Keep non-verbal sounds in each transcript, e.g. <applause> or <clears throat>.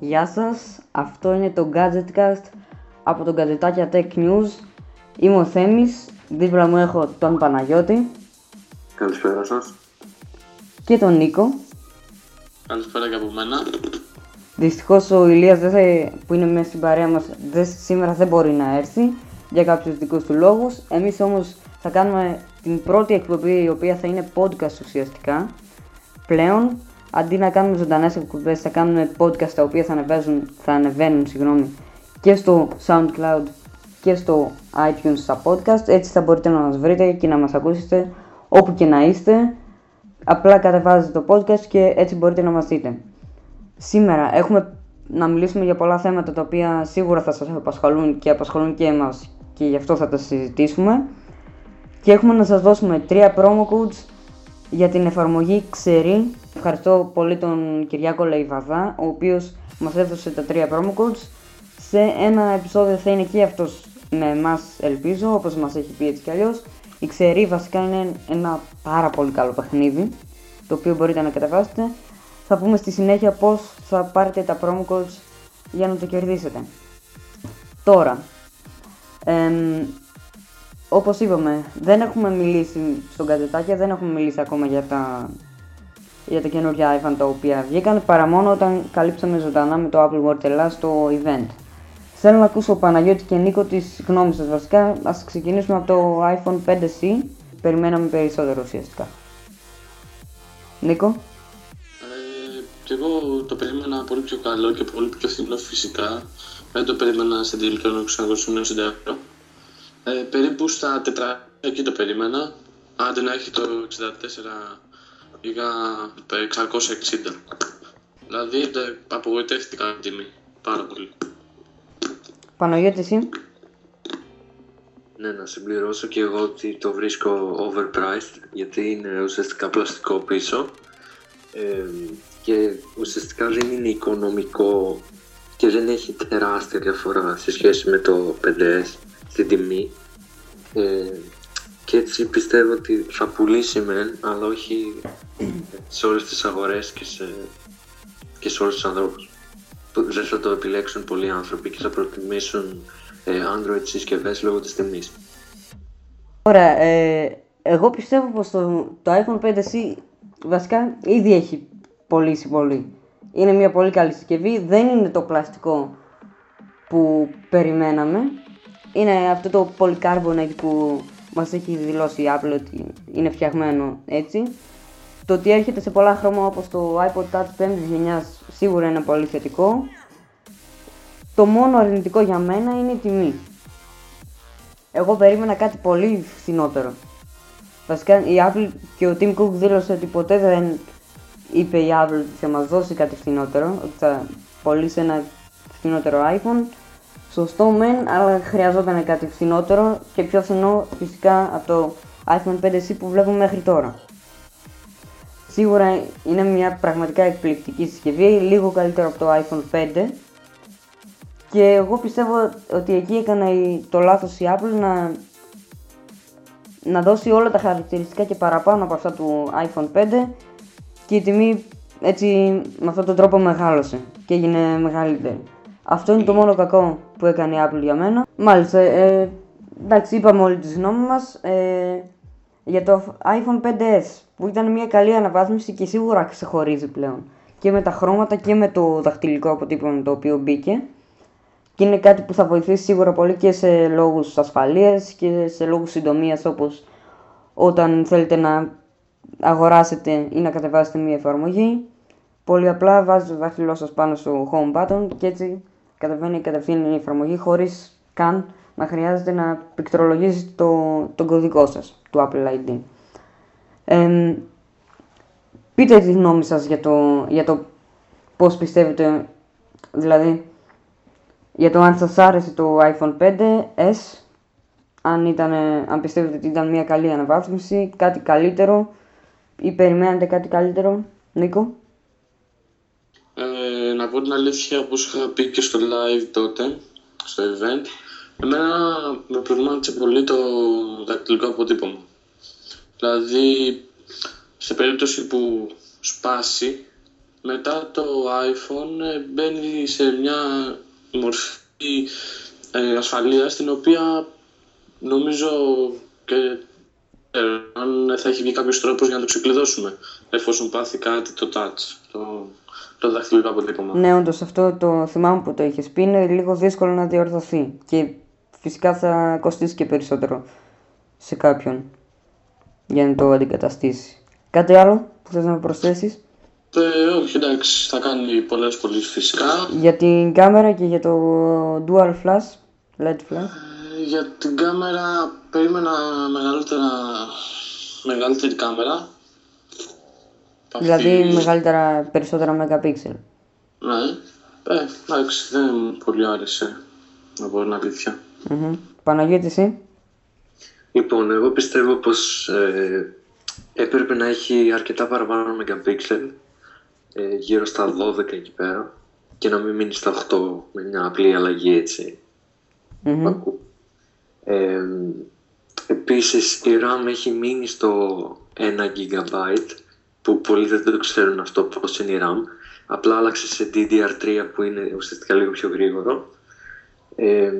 Γεια σας, αυτό είναι το Gadgetcast από το Gadgetάκια Tech News. Είμαι ο Θέμης, δίπλα μου έχω τον Παναγιώτη Καλησπέρα σας. και τον Νίκο. Καλησπέρα και από μένα. Δυστυχώς ο Ηλίας δεν θα, που είναι μέσα στην παρέα μας δεν, σήμερα δεν μπορεί να έρθει για κάποιους δικούς του λόγους. Εμείς όμως θα κάνουμε την πρώτη εκπομπή η οποία θα είναι podcast ουσιαστικά πλέον. Αντί να κάνουμε ζωντανές εκπομπές θα κάνουμε podcast τα οποία θα, ανεβαίνουν, θα ανεβαίνουν συγγνώμη, και στο SoundCloud και στο iTunes στα podcast. Έτσι θα μπορείτε να μας βρείτε και να μας ακούσετε όπου και να είστε. Απλά κατεβάζετε το podcast και έτσι μπορείτε να μας δείτε. Σήμερα έχουμε να μιλήσουμε για πολλά θέματα τα οποία σίγουρα θα σας απασχολούν και απασχολούν και εμάς και γι' αυτό θα τα συζητήσουμε. Και έχουμε να σας δώσουμε τρία promo codes για την εφαρμογή Ξερή. Ευχαριστώ πολύ τον Κυριάκο Λαϊβαδά, ο οποίος μας έδωσε τα τρία promo codes. Σε ένα επεισόδιο θα είναι και αυτός με εμάς ελπίζω, όπως μας έχει πει έτσι κι αλλιώς. Η Ξερή βασικά είναι ένα πάρα πολύ καλό παιχνίδι, το οποίο μπορείτε να κατεβάσετε. Θα πούμε στη συνέχεια πώς θα πάρετε τα promo codes για να το κερδίσετε. Τώρα, εμ, όπως είπαμε, δεν έχουμε μιλήσει στον κατετάκια, δεν έχουμε μιλήσει ακόμα για τα, για τα καινούργια iPhone τα οποία βγήκαν, παρά μόνο όταν καλύψαμε ζωντανά με το Apple World Ελλάς στο event. Θέλω να ακούσω Παναγιώτη και Νίκο τις γνώμες σας βασικά. Ας ξεκινήσουμε από το iPhone 5C. Περιμέναμε περισσότερο ουσιαστικά. Νίκο. Ε, και εγώ το περίμενα πολύ πιο καλό και πολύ πιο φθηνό φυσικά. Δεν το περίμενα σε τελικό να 690 ευρώ. Ε, περίπου στα 400 εκεί το περίμενα. Άντε να έχει το 64 πήγα 660. Δηλαδή ε, απογοητεύτηκα την τιμή. Πάρα πολύ. Παναγιώτης εσύ. Ναι, να συμπληρώσω και εγώ ότι το βρίσκω overpriced γιατί είναι ουσιαστικά πλαστικό πίσω ε, και ουσιαστικά δεν είναι οικονομικό και δεν έχει τεράστια διαφορά σε σχέση με το 5S στην τιμή ε, και έτσι πιστεύω ότι θα πουλήσει μεν αλλά όχι σε όλες τις αγορές και σε, και σε όλους τους ανθρώπους που δεν θα το επιλέξουν πολλοί άνθρωποι και θα προτιμήσουν ε, Android συσκευές λόγω της τιμής. Ωραία, ε, εγώ πιστεύω πως το, το iPhone 5C βασικά ήδη έχει πωλήσει πολύ. Είναι μια πολύ καλή συσκευή, δεν είναι το πλαστικό που περιμέναμε. Είναι αυτό το polycarbonate που μας έχει δηλώσει η Apple ότι είναι φτιαγμένο έτσι. Το ότι έρχεται σε πολλά χρώματα όπως το iPod Touch 5ης γενιάς σίγουρα είναι πολύ θετικό. Το μόνο αρνητικό για μένα είναι η τιμή. Εγώ περίμενα κάτι πολύ φθηνότερο. Βασικά η Apple και ο Tim Cook δήλωσε ότι ποτέ δεν είπε η Apple ότι θα μας δώσει κάτι φθηνότερο, ότι θα πωλήσει ένα φθηνότερο iPhone. Σωστό μεν, αλλά χρειαζόταν κάτι φθηνότερο και πιο φθηνό φυσικά από το iPhone 5C που βλέπουμε μέχρι τώρα. Σίγουρα είναι μια πραγματικά εκπληκτική συσκευή, λίγο καλύτερο από το iPhone 5 και εγώ πιστεύω ότι εκεί έκανε η- το λάθος η Apple να, να δώσει όλα τα χαρακτηριστικά και παραπάνω από αυτά του iPhone 5 και η τιμή έτσι με αυτόν τον τρόπο μεγάλωσε και έγινε μεγαλύτερη. Αυτό είναι το μόνο κακό που έκανε η Apple για μένα. Μάλιστα, ε, εντάξει είπαμε όλη τη γνώμη μας ε, για το iPhone 5s που ήταν μια καλή αναβάθμιση και σίγουρα ξεχωρίζει πλέον και με τα χρώματα και με το δαχτυλικό αποτύπωμα το οποίο μπήκε και είναι κάτι που θα βοηθήσει σίγουρα πολύ και σε λόγους ασφαλείας και σε λόγους συντομίας όπως όταν θέλετε να αγοράσετε ή να κατεβάσετε μια εφαρμογή. Πολύ απλά βάζετε το δάχτυλό σας πάνω στο home button και έτσι κατεβαίνει κατευθείαν η εφαρμογή χωρίς καν να χρειάζεται να πληκτρολογήσετε το, τον κωδικό σας του Apple ID. Εμ, πείτε τη γνώμη σας για το, για το πώς πιστεύετε, δηλαδή για το αν σας άρεσε το iPhone 5s, αν, ήταν, αν πιστεύετε ότι ήταν μια καλή αναβάθμιση, κάτι καλύτερο ή περιμένετε κάτι καλύτερο, Νίκο; Ε, να πω την αλήθεια, όπως είχα πει και στο live τότε, στο event, Εμένα με προβλημάτισε πολύ το δακτυλικό αποτύπωμα. Δηλαδή, σε περίπτωση που σπάσει, μετά το iPhone ε, μπαίνει σε μια μορφή ε, ασφαλείας την οποία νομίζω και ε, αν θα έχει βγει κάποιος τρόπος για να το ξεκλειδώσουμε εφόσον πάθει κάτι το touch, το, το δαχτυλικό αποτύπωμα. Ναι, όντως αυτό το θυμάμαι που το είχες πει είναι λίγο δύσκολο να διορθωθεί και φυσικά θα κοστίσει και περισσότερο σε κάποιον για να το αντικαταστήσει. Κάτι άλλο που θες να προσθέσεις; Ε, όχι, εντάξει, θα κάνει πολλές πολύ φυσικά. Για την κάμερα και για το dual flash, LED flash. Ε, για την κάμερα περίμενα μεγαλύτερα, μεγαλύτερη κάμερα. Δηλαδή Αυτή... μεγαλύτερα, περισσότερα megapixel. Ναι, ε, εντάξει, δεν πολύ άρεσε, να πω την αλήθεια. Mm-hmm. Παναγιώτη, εσύ; Λοιπόν, εγώ πιστεύω πως ε, έπρεπε να έχει αρκετά παραπάνω megapixel, ε, γύρω στα 12 εκεί πέρα, και να μην μείνει στα 8 με μια απλή αλλαγή έτσι. Mm-hmm. Ε, επίσης η RAM έχει μείνει στο 1 GB που πολλοί δεν το ξέρουν αυτό πώς είναι η RAM απλά άλλαξε σε DDR3 που είναι ουσιαστικά λίγο πιο γρήγορο ε,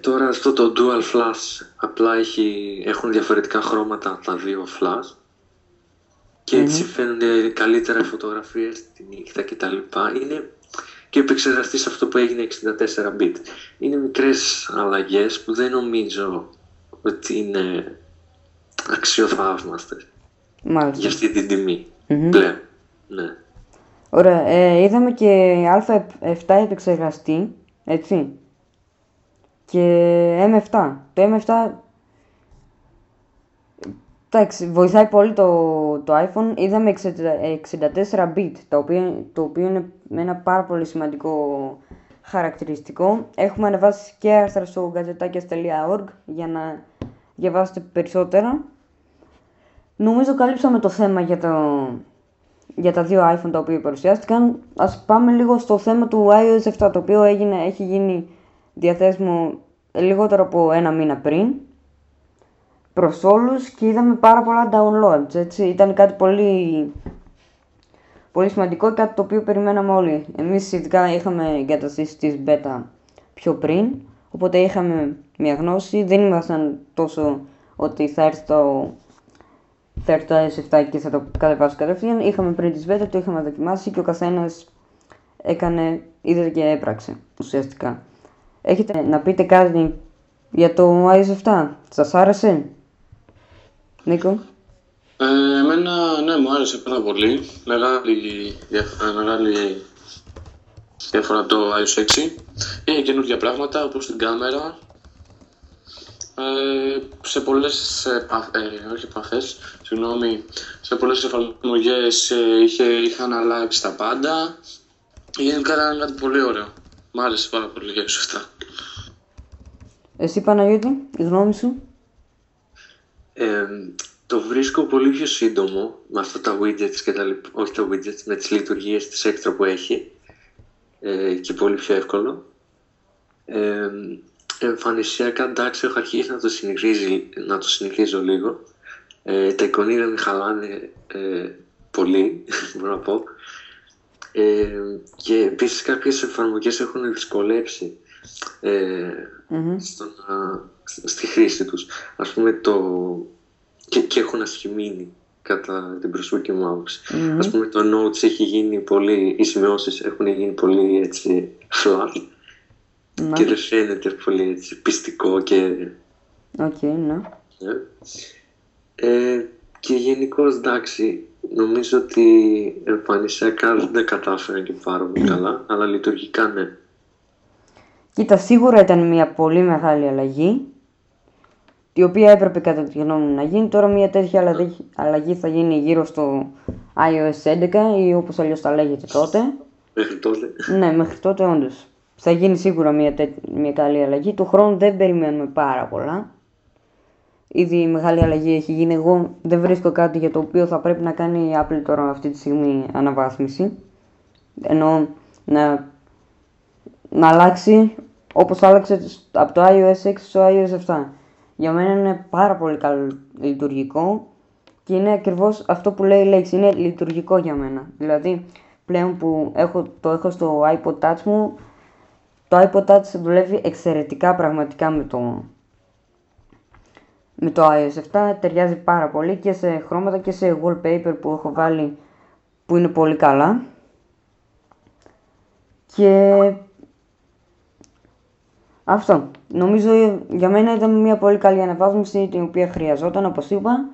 Τώρα αυτό το dual flash απλά έχει, έχουν διαφορετικά χρώματα τα δύο flash και έτσι mm-hmm. φαίνονται καλύτερα οι φωτογραφίες τη νύχτα κτλ. Είναι και επεξεργαστείς αυτό που έγινε 64 bit. Είναι μικρές αλλαγές που δεν νομίζω ότι είναι αξιοθαύμαστες Μάλιστα. για αυτή την τιμή mm-hmm. πλέον. Ναι. Ωραία. Ε, είδαμε και α7 επεξεργαστή, έτσι και M7. Το M7 Εντάξει, βοηθάει πολύ το, το iPhone. Είδαμε 64 bit, το οποίο, το οποίο είναι ένα πάρα πολύ σημαντικό χαρακτηριστικό. Έχουμε ανεβάσει και άρθρα στο gadgetakias.org για να διαβάσετε περισσότερα. Νομίζω καλύψαμε το θέμα για, το, για τα δύο iPhone τα οποία παρουσιάστηκαν. Ας πάμε λίγο στο θέμα του iOS 7, το οποίο έγινε, έχει γίνει διαθέσιμο λιγότερο από ένα μήνα πριν προς όλους και είδαμε πάρα πολλά downloads, έτσι. Ήταν κάτι πολύ, πολύ σημαντικό, κάτι το οποίο περιμέναμε όλοι. Εμείς ειδικά είχαμε εγκαταστήσει τις beta πιο πριν, οπότε είχαμε μια γνώση, δεν ήμασταν τόσο ότι θα έρθει το θα έρθει το iOS 7 και θα το κατεβάσω κατευθείαν. Είχαμε πριν τις beta, το είχαμε δοκιμάσει και ο καθένας έκανε, είδε και έπραξε ουσιαστικά. Έχετε να πείτε κάτι για το iOS 7, σας άρεσε; Νίκο. Ε, εμένα, ναι, μου άρεσε πάρα πολύ. Μεγάλη, μεγάλη διαφορά το iOS 6. Είναι καινούργια πράγματα, όπως την κάμερα. Ε, σε πολλές, ε, όχι επαφές, συγγνώμη, σε πολλές εφαρμογές ε, είχε, είχαν αλλάξει τα πάντα. Γενικά ήταν κάτι πολύ ωραίο. Μ' άρεσε πάρα πολύ για αυτά. Εσύ Παναγιώτη, η γνώμη σου; Ε, το βρίσκω πολύ πιο σύντομο με αυτά τα widgets και τα λοιπά, όχι τα widgets, με τις λειτουργίες της έξτρα που έχει ε, και πολύ πιο εύκολο. Ε, εμφανισιακά εντάξει έχω αρχίσει να το, να το συνεχίζω λίγο. Ε, τα εικονίδια με χαλάνε ε, πολύ, <laughs> μπορώ να πω. Ε, και επίσης κάποιες εφαρμογές έχουν δυσκολέψει ε, mm στη χρήση τους. Ας πούμε το... Και, και έχουν ασχημείνει κατά την προσωπική μου άποψη. Mm-hmm. Ας πούμε το Notes έχει γίνει πολύ, οι σημειώσεις έχουν γίνει πολύ έτσι flat ναι. και δεν φαίνεται πολύ έτσι πειστικό και... Ok, okay, ναι. ναι. Ε, και γενικώ εντάξει, νομίζω ότι εμφανισιακά δεν κατάφεραν και πάρα πολύ <clears throat> καλά, αλλά λειτουργικά ναι. Κοίτα, σίγουρα ήταν μια πολύ μεγάλη αλλαγή, η οποία έπρεπε κατά τη γνώμη μου να γίνει. Τώρα μια τέτοια αλλαγή θα γίνει γύρω στο iOS 11 ή όπως αλλιώς τα λέγεται τότε. Μέχρι τότε. Ναι, μέχρι τότε όντως. Θα γίνει σίγουρα μια, μια καλή αλλαγή. Του χρόνου δεν περιμένουμε πάρα πολλά. Ήδη η μεγάλη αλλαγή έχει γίνει. Εγώ δεν βρίσκω κάτι για το οποίο θα πρέπει να κάνει η Apple τώρα αυτή τη στιγμή αναβάθμιση. Ενώ να, να αλλάξει όπως άλλαξε από το iOS 6 στο iOS 7. Για μένα είναι πάρα πολύ καλό λειτουργικό και είναι ακριβώς αυτό που λέει η λέξη, είναι λειτουργικό για μένα. Δηλαδή, πλέον που έχω, το έχω στο iPod Touch μου, το iPod Touch δουλεύει εξαιρετικά πραγματικά με το, με το iOS 7, ταιριάζει πάρα πολύ και σε χρώματα και σε wallpaper που έχω βάλει που είναι πολύ καλά. Και αυτό. Νομίζω για μένα ήταν μια πολύ καλή αναβάθμιση την οποία χρειαζόταν όπως είπα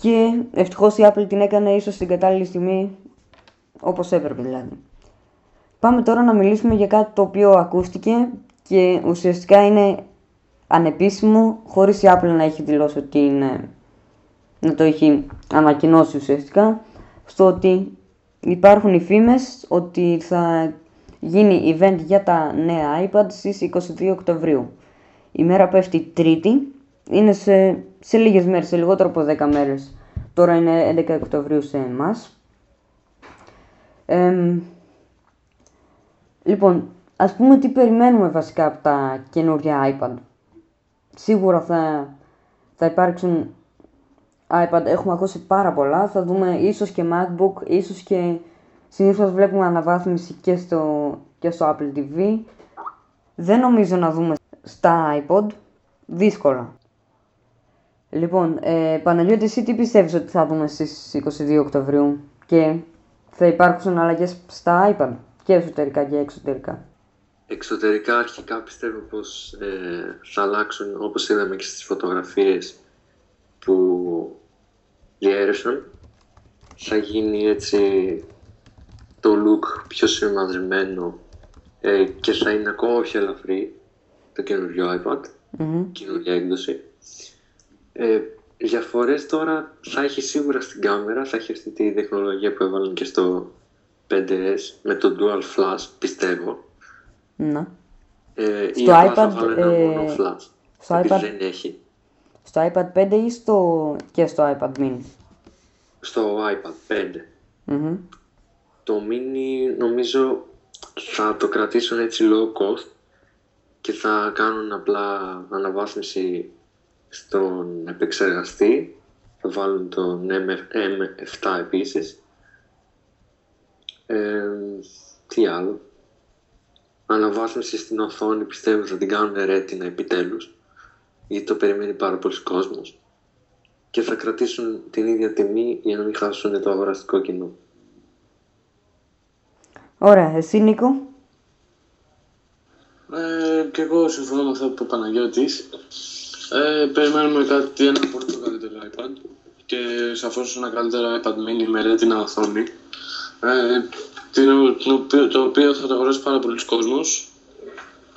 και ευτυχώς η Apple την έκανε ίσως στην κατάλληλη στιγμή όπως έπρεπε δηλαδή. Πάμε τώρα να μιλήσουμε για κάτι το οποίο ακούστηκε και ουσιαστικά είναι ανεπίσημο χωρίς η Apple να έχει δηλώσει ότι είναι να το έχει ανακοινώσει ουσιαστικά στο ότι υπάρχουν οι φήμες ότι θα γίνει event για τα νέα iPad στις 22 Οκτωβρίου. Η μέρα πέφτει Τρίτη, είναι σε, σε λίγες μέρες, σε λιγότερο από 10 μέρες. Τώρα είναι 11 Οκτωβρίου σε εμάς. λοιπόν, ας πούμε τι περιμένουμε βασικά από τα καινούργια iPad. Σίγουρα θα, θα υπάρξουν iPad, έχουμε ακούσει πάρα πολλά. Θα δούμε ίσως και MacBook, ίσως και συνήθως βλέπουμε αναβάθμιση και στο, και στο Apple TV. Δεν νομίζω να δούμε στα iPod, δύσκολα. Λοιπόν, ε, Παναγιώτη, εσύ τι πιστεύεις ότι θα δούμε στις 22 Οκτωβρίου και θα υπάρξουν αλλαγές στα iPad και εσωτερικά και εξωτερικά; Εξωτερικά αρχικά πιστεύω πως ε, θα αλλάξουν όπως είδαμε και στις φωτογραφίες που διέρευσαν. Θα γίνει έτσι το look πιο σημαδεμένο ε, και θα είναι ακόμα πιο ελαφρύ το καινούριο iPad, mm-hmm. καινούργια έκδοση. Ε, διαφορές τώρα θα έχει σίγουρα στην κάμερα, θα έχει αυτή τη τεχνολογία που έβαλαν και στο 5S με το Dual Flash, πιστεύω. Ναι. Ε, στο ή iPad, θα ένα ε, μόνο flash, στο iPad, δεν έχει. Στο iPad 5 ή στο... και στο iPad mini. Στο iPad 5. mm Το mini νομίζω θα το κρατήσουν έτσι low cost και θα κάνουν απλά αναβάθμιση στον επεξεργαστή. Θα βάλουν τον M7 επίσης. Ε, τι άλλο. Αναβάθμιση στην οθόνη πιστεύω θα την κάνουν ρέτινα επιτέλους. Γιατί το περιμένει πάρα πολλοί κόσμος. Και θα κρατήσουν την ίδια τιμή για να μην χάσουν το αγοραστικό κοινό. Ωραία, εσύ Νίκο. Ε, και εγώ συμφωνώ με αυτό που είπε ο Παναγιώτης. Ε, περιμένουμε κάτι, ένα πολύ το καλύτερο iPad και σαφώς ένα καλύτερο iPad mini με retina οθόνη. Ε, το οποίο θα το αγοράσει πάρα πολλοί κόσμος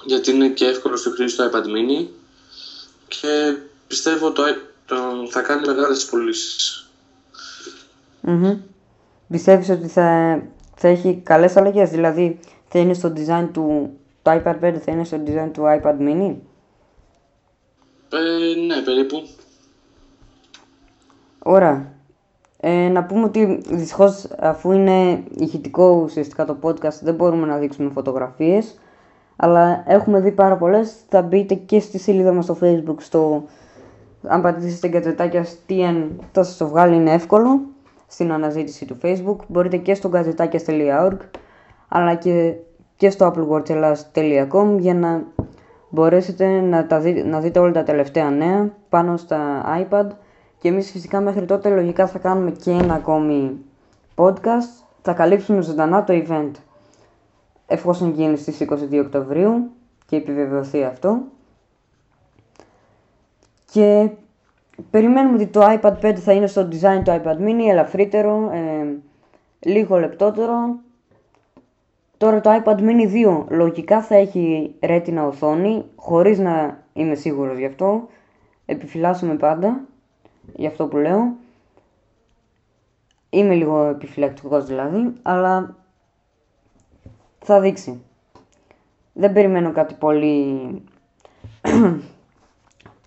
γιατί είναι και εύκολο στη χρήση το iPad mini και πιστεύω το, το θα κάνει μεγάλες πωλήσεις. Mm-hmm. Πιστεύεις ότι θα, θα έχει καλές αλλαγές, δηλαδή θα είναι στο design του το iPad 5 θα είναι στο design του iPad mini; Ε, ναι, περίπου. Ωραία. Ε, να πούμε ότι δυστυχώς αφού είναι ηχητικό ουσιαστικά το podcast δεν μπορούμε να δείξουμε φωτογραφίες αλλά έχουμε δει πάρα πολλές. Θα μπείτε και στη σελίδα μας στο facebook στο αν πατήσετε γκατζετάκια STN θα σας το βγάλει είναι εύκολο στην αναζήτηση του facebook μπορείτε και στο γκατζετάκια.org αλλά και, και στο applewatchelas.com για να μπορέσετε να, τα να δείτε όλα τα τελευταία νέα πάνω στα iPad και εμείς φυσικά μέχρι τότε λογικά θα κάνουμε και ένα ακόμη podcast. Θα καλύψουμε ζωντανά το event εφόσον γίνει στις 22 Οκτωβρίου και επιβεβαιωθεί αυτό. Και περιμένουμε ότι το iPad 5 θα είναι στο design του iPad mini, ελαφρύτερο, ε, λίγο λεπτότερο. Τώρα το iPad mini 2 λογικά θα έχει retina οθόνη, χωρίς να είμαι σίγουρος γι' αυτό. Επιφυλάσσομαι πάντα για αυτό που λέω. Είμαι λίγο επιφυλακτικός δηλαδή, αλλά θα δείξει. Δεν περιμένω κάτι πολύ,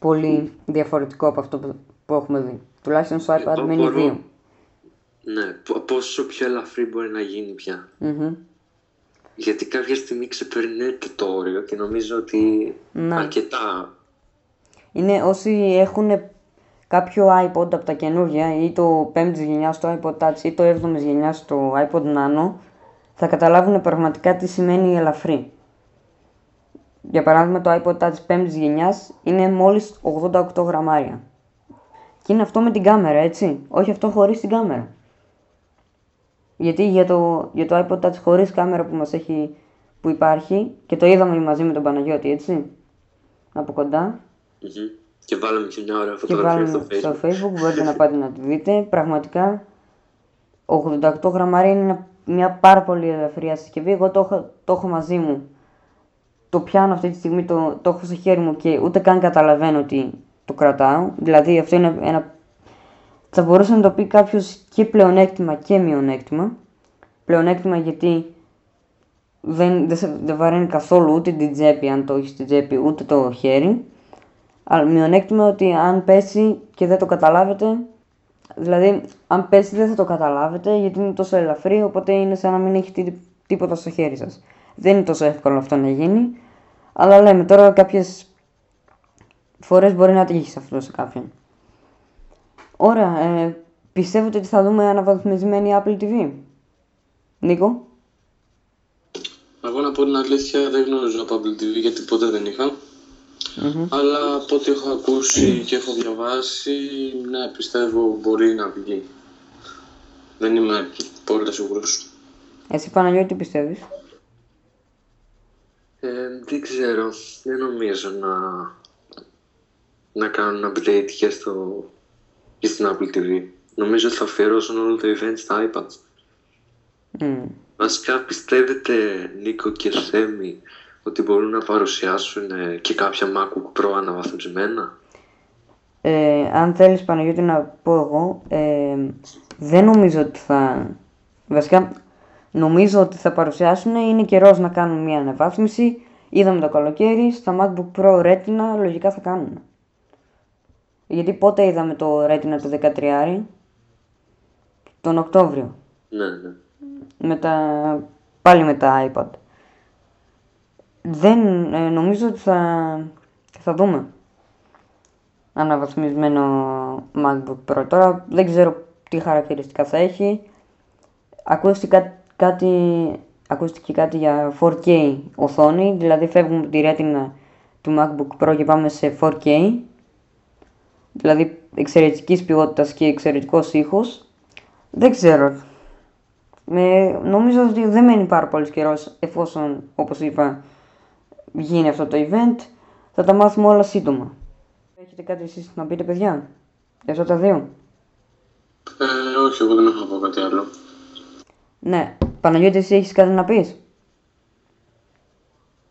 πολύ διαφορετικό από αυτό που έχουμε δει. Τουλάχιστον στο iPad Mini 2. Ναι, πόσο πιο ελαφρύ μπορεί να γίνει πια. Γιατί κάποια στιγμή ξεπερνέται το όριο και νομίζω ότι Ναι. αρκετά. Είναι όσοι έχουν κάποιο iPod από τα καινούργια ή το 5η γενιάς στο iPod Touch ή το 7η γενιάς στο iPod Nano θα καταλάβουν πραγματικά τι σημαίνει ελαφρύ. Για παράδειγμα το iPod Touch 5ης γενιάς είναι μόλις 88 γραμμάρια. Και είναι αυτό με την κάμερα, έτσι. Όχι αυτό χωρίς την κάμερα. Γιατί για το, για το iPod Touch χωρίς κάμερα που μας έχει, που υπάρχει και το είδαμε μαζί με τον Παναγιώτη, έτσι. Από κοντά. Μμμ. Και βάλαμε και μια ωραία και φωτογραφία βάλουμε στο Facebook. στο facebook, μπορείτε να πάτε να τη δείτε. Πραγματικά 88 γραμμάρια είναι ένα- μια πάρα πολύ ελαφριά συσκευή. Εγώ το έχω, το έχω μαζί μου. Το πιάνω αυτή τη στιγμή, το, το έχω στο χέρι μου και ούτε καν καταλαβαίνω ότι το κρατάω. Δηλαδή αυτό είναι ένα... Θα μπορούσε να το πει κάποιος και πλεονέκτημα και μειονέκτημα. Πλεονέκτημα γιατί δεν, δεν, σε, δεν βαραίνει καθόλου ούτε την τσέπη αν το έχεις στην τσέπη ούτε το χέρι. Αλλά μειονέκτημα ότι αν πέσει και δεν το καταλάβετε, δηλαδή αν πέσει δεν θα το καταλάβετε γιατί είναι τόσο ελαφρύ, οπότε είναι σαν να μην έχει τί- τίποτα στο χέρι σας. Δεν είναι τόσο εύκολο αυτό να γίνει, αλλά λέμε τώρα κάποιες φορές μπορεί να τύχει σε αυτό σε κάποιον. Ωραία, ε, πιστεύετε ότι θα δούμε αναβαθμισμένη Apple TV. Νίκο, Εγώ να πω την αλήθεια δεν γνωρίζω από Apple TV γιατί ποτέ δεν είχα. Αλλά από ό,τι έχω ακούσει και έχω διαβάσει, ναι, πιστεύω μπορεί να βγει. Δεν είμαι πολύ σίγουρος. εσύ Παναγιώτη τι πιστεύεις; Ε, δεν ξέρω. Δεν νομίζω να, να κάνουν update και, στο, και στην Apple TV. Νομίζω ότι θα αφιερώσουν όλο το event στα iPads. Μμ. Βασικά πιστεύετε Νίκο και Θέμη ότι μπορούν να παρουσιάσουν ε, και κάποια MacBook Pro αναβαθμισμένα; Ε, αν θέλεις Παναγιώτη να πω εγώ, ε, δεν νομίζω ότι θα... Βασικά, νομίζω ότι θα παρουσιάσουν, είναι καιρός να κάνουν μια αναβάθμιση. Είδαμε το καλοκαίρι, στα MacBook Pro Retina λογικά θα κάνουν. Γιατί πότε είδαμε το Retina το 13 τον Οκτώβριο, Ναι, ναι. με τα... πάλι με τα iPad. Δεν, ε, νομίζω ότι θα, θα δούμε αναβαθμισμένο MacBook Pro. Τώρα δεν ξέρω τι χαρακτηριστικά θα έχει. Ακούστηκε κάτι, ακούστηκε κάτι για 4K οθόνη, δηλαδή φεύγουμε από τη Retina του MacBook Pro και πάμε σε 4K. Δηλαδή εξαιρετικής ποιότητας και εξαιρετικός ήχος. Δεν ξέρω. Με, νομίζω ότι δεν μένει πάρα πολύ καιρός εφόσον, όπως είπα, γίνει αυτό το event. Θα τα μάθουμε όλα σύντομα. Έχετε κάτι εσείς να πείτε, παιδιά, για αυτά τα δύο; Ε, όχι, εγώ δεν έχω να πω κάτι άλλο. Ναι, Παναγιώτη, εσύ έχεις κάτι να πεις;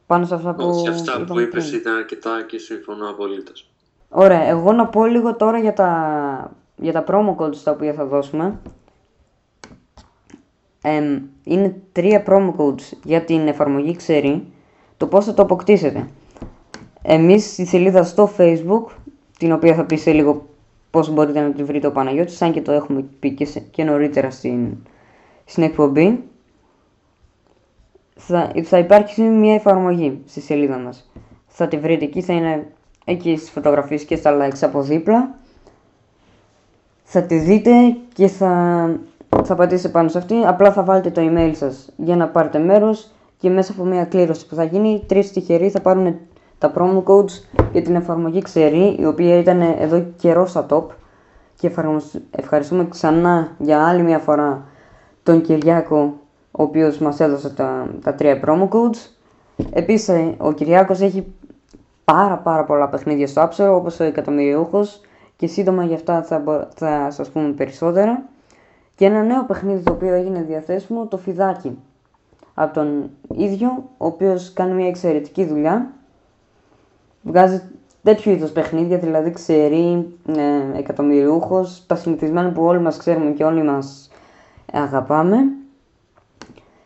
Πάνω σε αυτά που Όχι, αυτά που είπαμε είπες πριν. ήταν αρκετά και συμφωνώ απολύτως. Ωραία, εγώ να πω λίγο τώρα για τα, για τα promo codes τα οποία θα δώσουμε. Εμ, είναι τρία promo codes για την εφαρμογή Ξερή. Το πώς θα το αποκτήσετε. Εμείς στη σελίδα στο facebook, την οποία θα πεις σε λίγο πώς μπορείτε να τη βρείτε ο Παναγιώτης, σαν και το έχουμε πει και, σε- και νωρίτερα στην, στην εκπομπή, θα, θα υπάρξει μια εφαρμογή στη σελίδα μας. Θα τη βρείτε εκεί, θα είναι εκεί στις φωτογραφίες και στα likes από δίπλα. Θα τη δείτε και θα, θα πατήσετε πάνω σε αυτή. Απλά θα βάλετε το email σας για να πάρετε μέρος και μέσα από μια κλήρωση που θα γίνει, τρεις τυχεροί θα πάρουν τα promo codes για την εφαρμογή Ξερή, η οποία ήταν εδώ καιρός στα top. Και ευχαριστούμε- ευχαριστούμε ξανά για άλλη μια φορά τον Κυριάκο, ο οποίος μας έδωσε τα, τα τρία promo codes. Επίσης, ε, ο Κυριάκος έχει πάρα πάρα πολλά παιχνίδια στο App Store, όπως ο Εκατομμυριούχος και σύντομα γι' αυτά θα, μπο- θα σας πούμε περισσότερα. Και ένα νέο παιχνίδι το οποίο έγινε διαθέσιμο, το Φιδάκι. Από τον ίδιο, ο οποίος κάνει μια εξαιρετική δουλειά. Βγάζει τέτοιου είδους παιχνίδια, δηλαδή ξέρει, ε, εκατομμυριούχος, τα συνηθισμένα που όλοι μας ξέρουμε και όλοι μας αγαπάμε.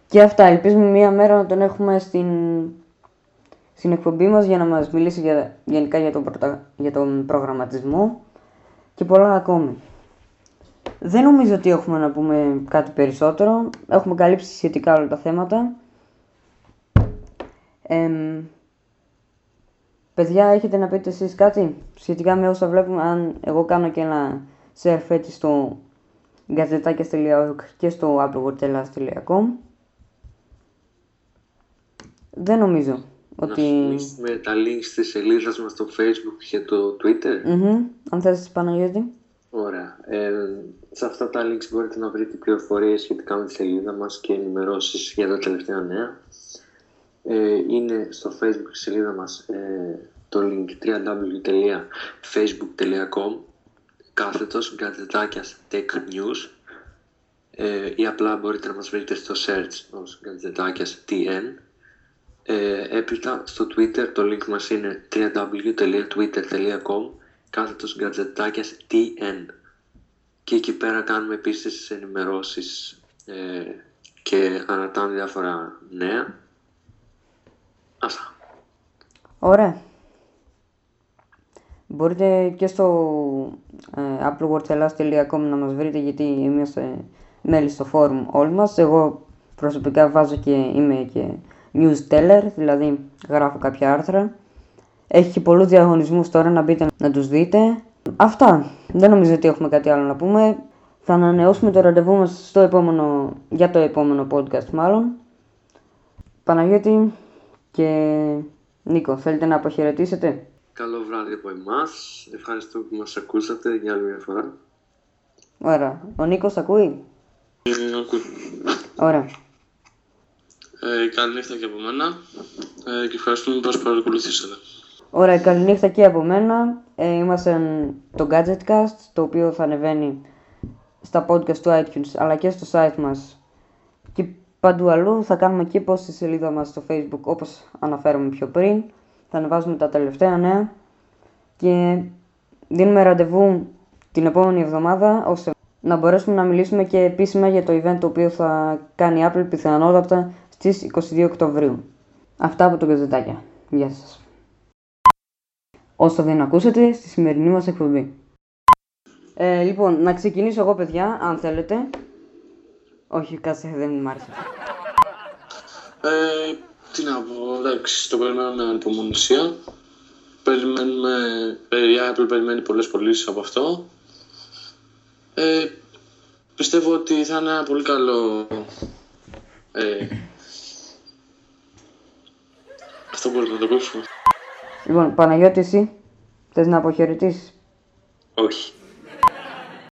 Και αυτά, ελπίζουμε μία μέρα να τον έχουμε στην, στην εκπομπή μας για να μας μιλήσει για, γενικά για τον, πρωτα- για τον προγραμματισμό και πολλά ακόμη. Δεν νομίζω ότι έχουμε να πούμε κάτι περισσότερο. Έχουμε καλύψει σχετικά όλα τα θέματα. Εμ, παιδιά, έχετε να πείτε εσείς κάτι σχετικά με όσα βλέπουμε, αν εγώ κάνω και ένα share φέτη στο γκαζετάκια.org και στο applewortelas.com Δεν νομίζω Να ότι... θυμίσουμε τα links της σελίδας μας στο facebook και το twitter. Μμμ. Αν θες Παναγιώτη. Ωραία. Ε, σε αυτά τα links μπορείτε να βρείτε πληροφορίες σχετικά με τη σελίδα μας και ενημερώσεις για τα τελευταία νέα. Ε, είναι στο facebook η σελίδα μας ε, το link www.facebook.com κάθετος γκατζετάκιας tech news ε, ή απλά μπορείτε να μας βρείτε στο search ως γκατζετάκιας tn ε, έπειτα στο Twitter το link μας είναι www.twitter.com κάθετος γκατζετάκιας TN και εκεί πέρα κάνουμε επίσης ενημερώσεις ε, και ανατάμε διάφορα νέα. Αυτά. Ωραία. Μπορείτε και στο ε, applewordshellas.com να μας βρείτε γιατί είμαστε μέλη στο forum όλοι μας. Εγώ προσωπικά βάζω και είμαι και newsteller, δηλαδή γράφω κάποια άρθρα. Έχει και πολλούς διαγωνισμούς τώρα να μπείτε να τους δείτε. Αυτά. Δεν νομίζω ότι έχουμε κάτι άλλο να πούμε. Θα ανανεώσουμε το ραντεβού μας στο επόμενο, για το επόμενο podcast μάλλον. Παναγιώτη και Νίκο, θέλετε να αποχαιρετήσετε; Καλό βράδυ από εμάς. Ευχαριστώ που μας ακούσατε για άλλη μια φορά. Ωραία. Ο Νίκος ακούει; Ε, ακού. Ωραία. Ε, καλή νύχτα και από μένα ε, και ευχαριστούμε που μας παρακολουθήσατε. Ωραία, καληνύχτα και από μένα. Ε, είμαστε το Gadgetcast, το οποίο θα ανεβαίνει στα podcast του iTunes, αλλά και στο site μας και παντού αλλού. Θα κάνουμε και post στη σελίδα μας στο Facebook, όπως αναφέραμε πιο πριν. Θα ανεβάζουμε τα τελευταία νέα και δίνουμε ραντεβού την επόμενη εβδομάδα, ώστε να μπορέσουμε να μιλήσουμε και επίσημα για το event το οποίο θα κάνει η Apple πιθανότατα στις 22 Οκτωβρίου. Αυτά από το Γκαζετάκια. Γεια σας. Όσο δεν ακούσατε στη σημερινή μας εκπομπή. Ε, λοιπόν, να ξεκινήσω εγώ παιδιά, αν θέλετε. Όχι, κάτσε, δεν μ' άρεσε. Ε, τι να πω, εντάξει, το περιμένω με ανυπομονησία. Περιμένουμε, ε, η Apple περιμένει πολλές πωλήσεις από αυτό. Ε, πιστεύω ότι θα είναι ένα πολύ καλό... Ε, αυτό μπορούμε να το κόψουμε. Λοιπόν, Παναγιώτη, εσύ θες να αποχαιρετήσεις; Όχι.